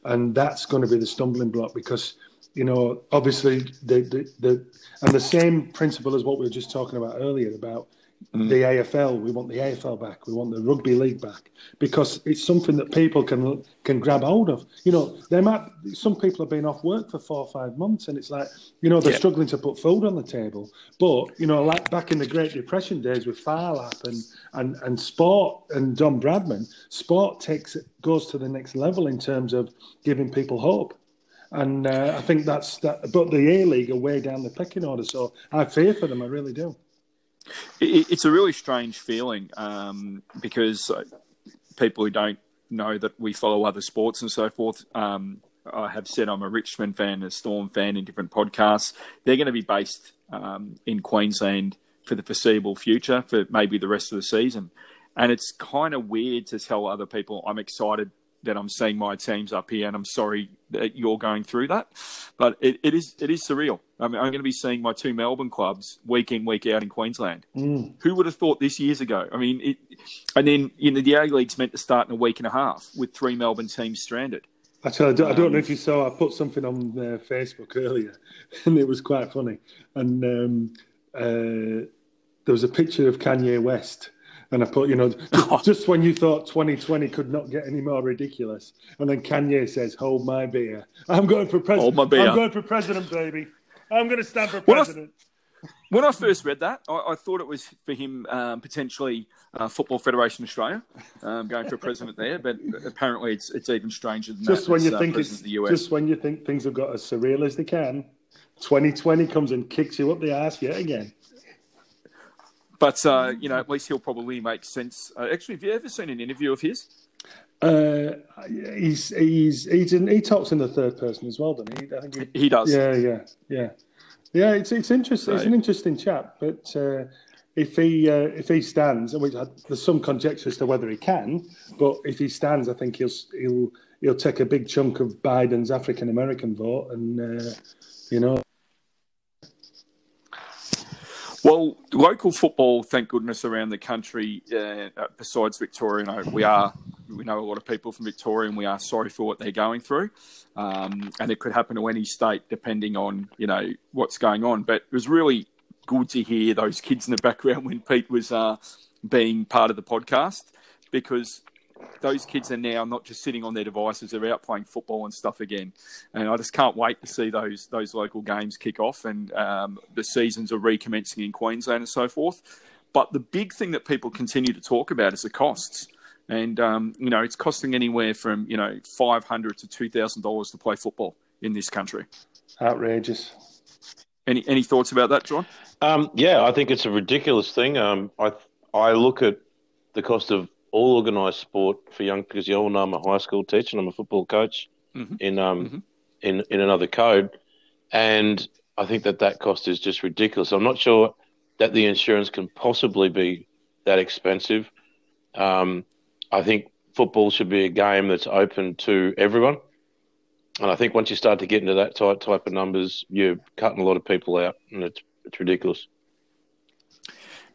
and that's going to be the stumbling block because you know obviously the the, the and the same principle as what we were just talking about earlier about the AFL. We want the AFL back. We want the rugby league back because it's something that people can can grab hold of. You know, they might. Some people have been off work for four or five months, and it's like you know they're Yeah. struggling to put food on the table. But you know, like back in the Great Depression days with Phar Lap and and and sport and Don Bradman, sport takes it goes to the next level in terms of giving people hope. And uh, I think that's that. But the A League are way down the pecking order, so I fear for them. I really do. It, it's a really strange feeling um, because uh, people who don't know that we follow other sports and so forth. Um, I have said I'm a Richmond fan, a Storm fan in different podcasts. They're going to be based um, in Queensland for the foreseeable future, for maybe the rest of the season. And it's kind of weird to tell other people I'm excited that I'm seeing my teams up here, and I'm sorry that you're going through that. But it, it is it is surreal. I mean, I'm going to be seeing my two Melbourne clubs week in week out in Queensland. Mm. Who would have thought this years ago? I mean, it, and then you know the A League's meant to start in a week and a half with three Melbourne teams stranded. Actually, I don't, I don't know if you saw. I put something on uh, Facebook earlier, and it was quite funny. And um, uh, there was a picture of Kanye West, and I put, you know, just, when you thought 2020 could not get any more ridiculous, and then Kanye says, "Hold my beer. I'm going for president. Hold my beer. I'm going for president, baby. I'm going to stand for Well, I- president." When I first read that, I, I thought it was for him um, potentially uh, Football Federation Australia um, going for president there, but apparently it's it's even stranger than just that. when It's, you uh, think president it's the US. just when you think things have got as surreal as they can, 2020 comes and kicks you up the ass yet again. But uh, you know, at least he'll probably make sense. Uh, actually, have you ever seen an interview of his? Uh, he's he's he's in, he talks in the third person as well, doesn't he? I think he, He does. yeah, yeah, yeah, yeah. It's it's interesting. It's an interesting chap, but uh, if he uh, if he stands, and we, there's some conjecture as to whether he can, but if he stands, I think he'll he'll he'll take a big chunk of Biden's African American vote, and uh, you know, Well, local football, thank goodness, around the country, uh, besides Victoria, you know, we are we know a lot of people from Victoria, and we are sorry for what they're going through, um, and it could happen to any state depending on you know what's going on. But it was really good to hear those kids in the background when Pete was uh, being part of the podcast because those kids are now not just sitting on their devices; they're out playing football and stuff again. And I just can't wait to see those those local games kick off and um, the seasons are recommencing in Queensland and so forth. But the big thing that people continue to talk about is the costs. And um, you know, it's costing anywhere from you know five hundred to two thousand dollars to play football in this country. outrageous. Any any thoughts about that, John? Um, yeah, I think it's a ridiculous thing. Um, I I look at the cost of all organised sport for young because you all know I'm a high school teacher and I'm a football coach Mhm. in um Mhm. in in another code, and I think that that cost is just ridiculous. I'm not sure that the insurance can possibly be that expensive. Um, I think football should be a game that's open to everyone. And I think once you start to get into that type type of numbers, you're cutting a lot of people out, and it's it's ridiculous.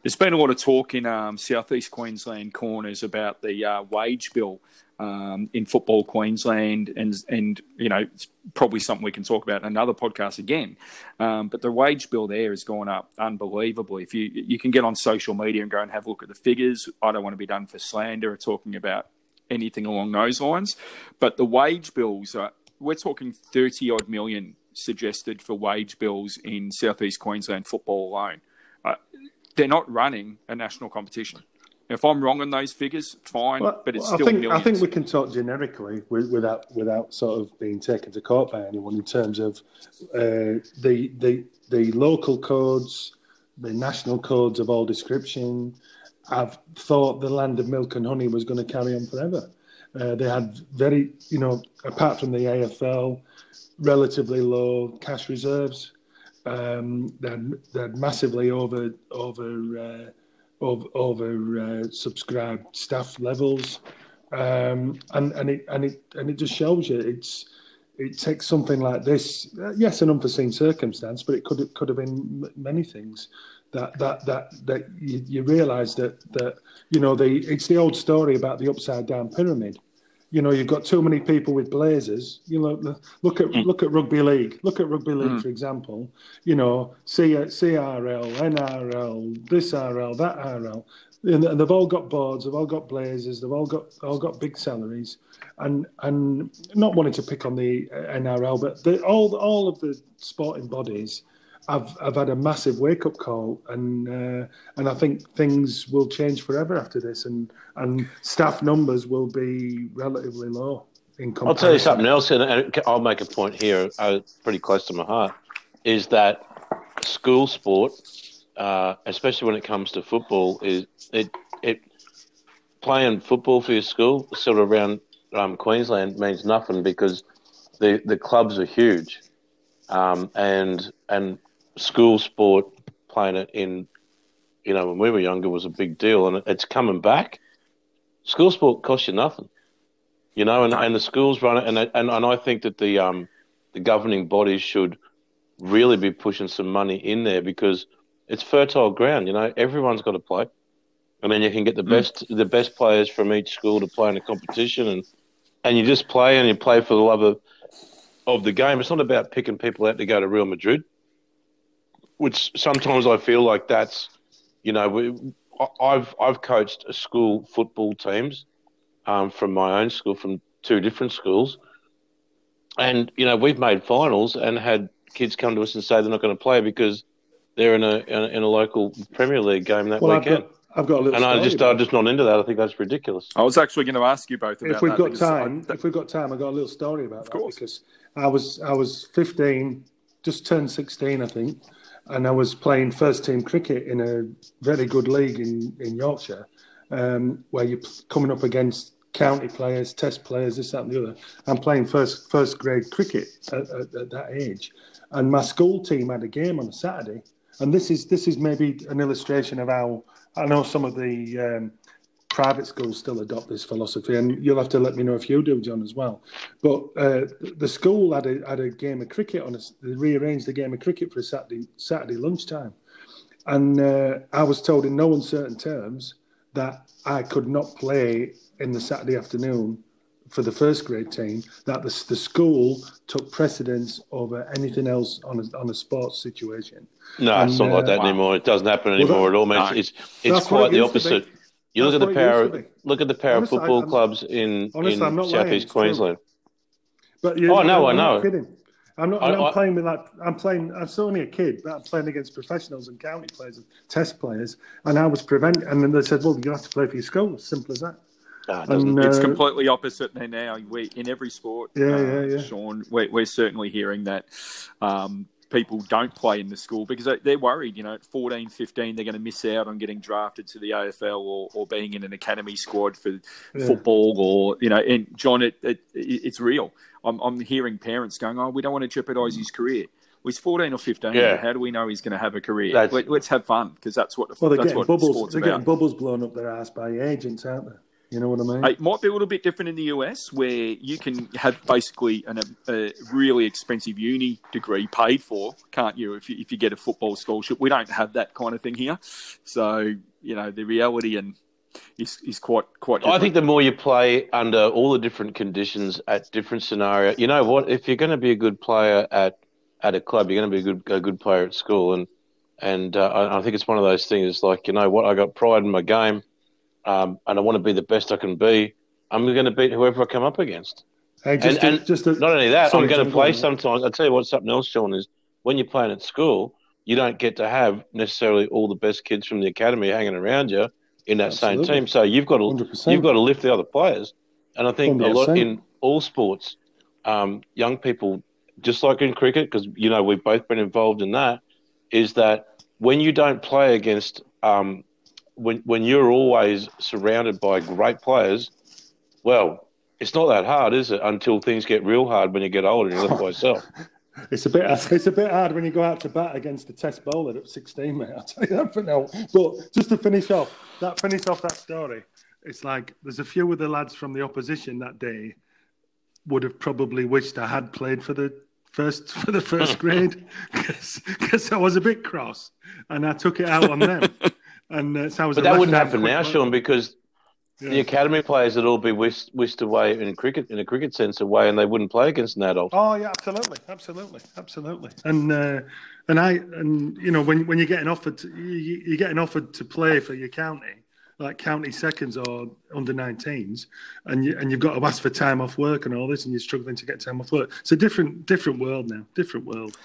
There's been a lot of talk in um, southeast Queensland corners about the uh, wage bill um, in football Queensland, and and you know it's probably something we can talk about in another podcast again. Um, but the wage bill there has gone up unbelievably. If you you can get on social media and go and have a look at the figures, I don't want to be done for slander or talking about anything along those lines. But the wage bills are we're talking thirty odd million suggested for wage bills in southeast Queensland football alone. Uh, they're not running a national competition. If I'm wrong on those figures, fine, Well, but it's still I think, millions. I think we can talk generically without without sort of being taken to court by anyone in terms of uh, the the the local codes, the national codes of all description. I've thought the land of milk and honey was going to carry on forever. Uh, they had very, you know, apart from the AFL, relatively low cash reserves. Um, they had, they had massively over over. Uh, over, over uh, subscribed staff levels, um, and and it and it and it just shows you it's it takes something like this. uh, yes, an unforeseen circumstance, but it could it could have been many things. That that that that you, you realise that that you know the it's the old story about the upside down pyramid. You know, you've got too many people with blazers. You know, look at hmm. look at rugby league. Look at rugby league, hmm. for example. You know, C, CRL, NRL, this RL, that RL, and they've all got boards. They've all got blazers. They've all got all got big salaries, and and not wanting to pick on the NRL, but the, all all of the sporting bodies. I've I've had a massive wake up call, and uh, and I think things will change forever after this, and and staff numbers will be relatively low in comparison. I'll tell you something else, and- I'll make a point here, uh, pretty close to my heart, is that school sport, uh, especially when it comes to football, is it it playing football for your school, sort of around um, Queensland, means nothing because the the clubs are huge, um, and and school sport playing it in, you know, when we were younger was a big deal, and it's coming back. School sport costs you nothing you know, and, and the schools run it, and and and I think that the um the governing bodies should really be pushing some money in there because it's fertile ground. You know, everyone's got to play, and then you can get the best the best players from each school to play in a competition, and and you just play and you play for the love of of the game. It's not about picking people out to go to Real Madrid, which sometimes I feel like that's, you know, we, I've I've coached school football teams um, from my own school, from two different schools, and you know we've made finals and had kids come to us and say they're not going to play because they're in a in a, in a local Premier League game that Well, I've weekend. got, I've got a little and I just about I'm just not into that. I think that's ridiculous. I was actually going to ask you both about if we've that got because I- time, if we've got time, I've got a little story about that course. because I was I was 15, just turned 16, I think, and I was playing first team cricket in a very good league in in Yorkshire, um, where you're coming up against county players, test players, this that and the other. I'm playing first first grade cricket at, at, at that age, and my school team had a game on a Saturday, and this is this is maybe an illustration of how I know some of the um, private schools still adopt this philosophy, and you'll have to let me know if you do, John, as well. But uh, the school had a had a game of cricket on us. They rearranged the game of cricket for a Saturday Saturday lunchtime, and uh, I was told in no uncertain terms that I could not play in the Saturday afternoon for the first grade team. That the, the school took precedence over anything else on a, on a sports situation. No, it's And, not like uh, that wow. anymore. It doesn't happen anymore that- at all, man. no. It's it's quite it the used to be. opposite. You look at That's the what it power. used to be. Look at the power Honestly, football I'm- clubs in honestly, I'm in not southeast it's. Queensland. But you, Oh, no, I'm I not know. kidding. I'm not. I- I'm I- playing with like I'm playing. I'm still only a kid, but I'm playing against professionals and county players and test players. And I was prevent. And then they said, "Well, you have to play for your school." It's simple as that. No, it doesn't. And, uh, It's completely opposite there now. We in every sport. Yeah, uh, yeah, yeah. Sean, we're, we're certainly hearing that um, people don't play in the school because they- they're worried. You know, at 14, 15, they're going to miss out on getting drafted to the AFL or, or being in an academy squad for Yeah. football or you know. And John, it, it, it it's real. I'm, I'm hearing parents going, "Oh, we don't want to jeopardise his career." Well, he's 14 or 15. Yeah. How do we know he's going to have a career? That's- Let, us have fun because that's what the, Well, they're that's getting what bubbles. sport's They're about. getting bubbles blown up their ass by agents, aren't they? You know what I mean? It might be a little bit different in the US, where you can have basically an, a really expensive uni degree paid for, can't you? If you if you get a football scholarship, we don't have that kind of thing here. So you know the reality and is is quite quite. I think the more you play under all the different conditions at different scenario, you know what? If you're going to be a good player at at a club, you're going to be a good a good player at school, and and uh, I, I think it's one of those things. Like you know what? I got pride in my game, um, and I want to be the best I can be. I'm going to beat whoever I come up against. hey, just and- to, just to, Not only that, Sorry, I'm going to play sometimes. I'll tell you what, something else, Sean, is when you're playing at school, you don't get to have necessarily all the best kids from the academy hanging around you in that same team. So you've got to 100%. you've got to lift the other players. And I think a lot in all sports, um, young people, just like in cricket, because you know we've both been involved in that, is that when you don't play against, um, when when you're always surrounded by great players, well, it's not that hard, is it? Until things get real hard when you get older and you're left by yourself. It's a bit. It's a bit hard when you go out to bat against a test bowler at 16, mate. I'll tell you that for now. But just to finish off that, finish off that story. It's like there's a few of the lads from the opposition that day would have probably wished I had played for the first for the first grade because I was a bit cross and I took it out on them. And uh, so. But that wouldn't happen now. Sean, because Yeah. the academy players would all be whisked, whisked away in cricket in a cricket sense away, and they wouldn't play against an adult. Oh yeah, absolutely, absolutely, absolutely. And uh, and I and you know when when you're getting offered to, you, you're getting offered to play for your county, like county seconds or under 19s, and you and you've got to ask for time off work and all this, and you're struggling to get time off work. It's a different different world now, different world.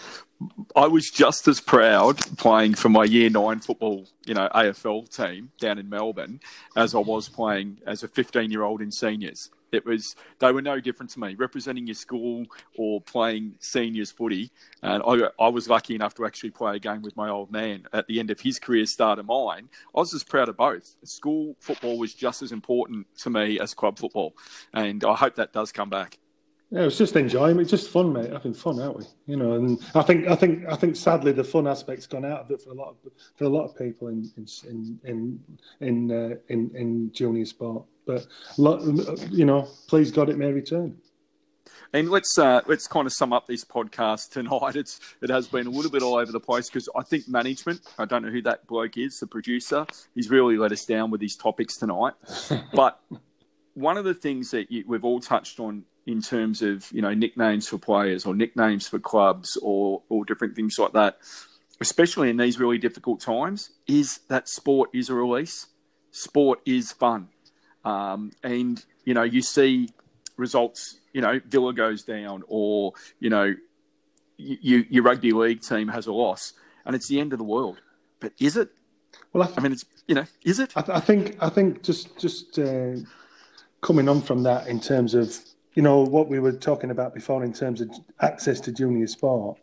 I was just as proud playing for my year nine football, you know, AFL team down in Melbourne as I was playing as a 15 year old in seniors. It was they were no different to me, representing your school or playing seniors footy. And I, I was lucky enough to actually play a game with my old man at the end of his career, start of mine. I was just proud of both. School football was just as important to me as club football, and I hope that does come back. Yeah, it was just enjoyment, it's just fun, mate. Having fun, aren't we? You know, and I think, I think, I think, sadly, the fun aspect's gone out of it for a lot of for a lot of people in in in in uh, in, in junior sport. But you know, please God, it may return. And let's uh, let's kind of sum up this podcast tonight. It's it has been a little bit all over the place because I think management. I don't know who that bloke is, the producer. He's really let us down with his topics tonight. but one of the things that you, we've all touched on in terms of you know nicknames for players or nicknames for clubs or or different things like that, especially in these really difficult times, is that sport is a release. Sport is fun, um, and you know you see results. You know Villa goes down, or you know you, your rugby league team has a loss, and it's the end of the world. But is it? Well, I, I mean, it's you know, is it? I, th- I think I think just just uh, coming on from that in terms of you know what we were talking about before in terms of access to junior sport.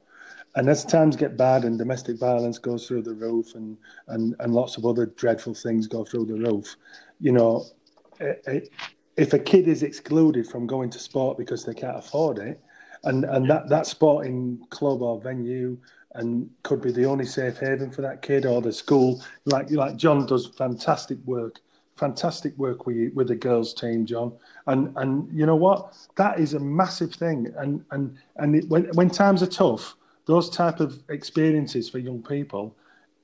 And as times get bad and domestic violence goes through the roof and, and, and lots of other dreadful things go through the roof, you know, if a kid is excluded from going to sport because they can't afford it, and, and that, that sporting club or venue and could be the only safe haven for that kid or the school, like like John does fantastic work, fantastic work with with the girls team, John. And and you know what? That is a massive thing. And and and it, when when times are tough, those type of experiences for young people,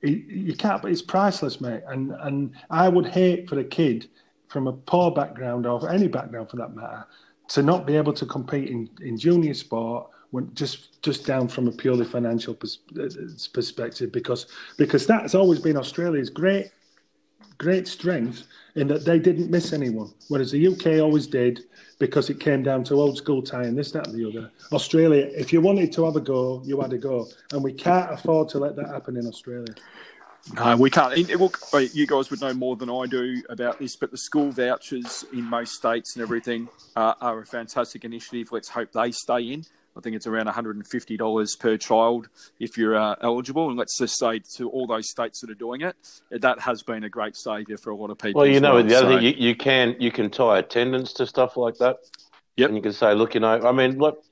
it, you can't. It's priceless, mate. And and I would hate for a kid from a poor background or any background for that matter to not be able to compete in, in junior sport when just just down from a purely financial pers- uh, perspective because because that's always been Australia's great great strength in that they didn't miss anyone whereas the UK always did because it came down to old school tie and this that and the other. Australia if you wanted to have a go you had a go and we can't afford to let that happen in Australia No, we can't. And, well, you guys would know more than I do about this, but the school vouchers in most states and everything uh, are a fantastic initiative. Let's hope they stay in. I think it's around $150 per child if you're uh, eligible. And let's just say to all those states that are doing it, that has been a great saviour for a lot of people. Well, you know, well. the other So- thing you, you can you can tie attendance to stuff like that. Yep. And you can say, look, you know, I mean, look,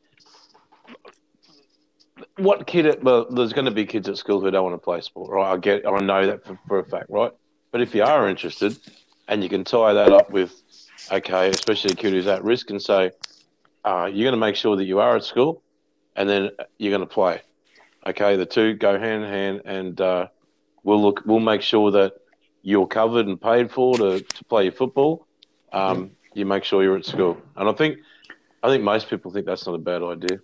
what kid? At, well, there's going to be kids at school who don't want to play sport, right? I get, I know that for, for a fact, right? But if you are interested, and you can tie that up with, okay, especially a kid who's at risk, and say, uh, you're going to make sure that you are at school, and then you're going to play. Okay, the two go hand in hand, and uh, we'll look. We'll make sure that you're covered and paid for to, to play your football. Um, You make sure you're at school, and I think I think most people think that's not a bad idea.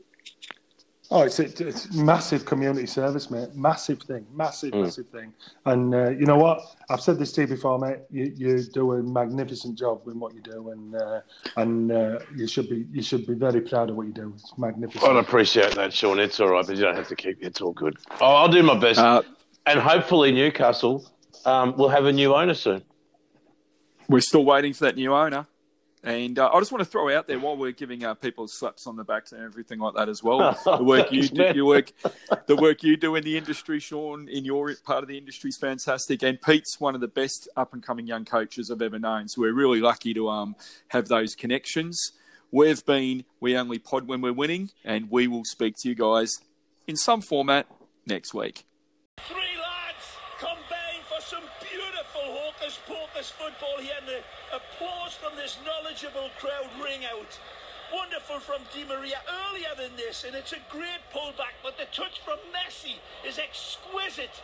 Oh, it's, it's it's massive community service, mate. Massive thing, massive, Mm. massive thing. And uh, you know what? I've said this to you before, mate. You, you do a magnificent job in what you do, and uh, and uh, you should be you should be very proud of what you do. It's magnificent. I'd appreciate that, Sean. It's all right, but you don't have to keep. It's all good. Oh, I'll do my best, Uh, and hopefully Newcastle um, will have a new owner soon. we're still waiting for that new owner. And uh, I just want to throw out there while we're giving uh, people slaps on the backs and everything like that as well. The work you do, your work, the work you do in the industry, Sean, in your part of the industry is fantastic. And Pete's one of the best up and coming young coaches I've ever known. So we're really lucky to um, have those connections. We've been we only pod when we're winning, and we will speak to you guys in some format next week. Three football here, and the applause from this knowledgeable crowd ring out. Wonderful from Di Maria earlier than this, and it's a great pullback, but the touch from Messi is exquisite.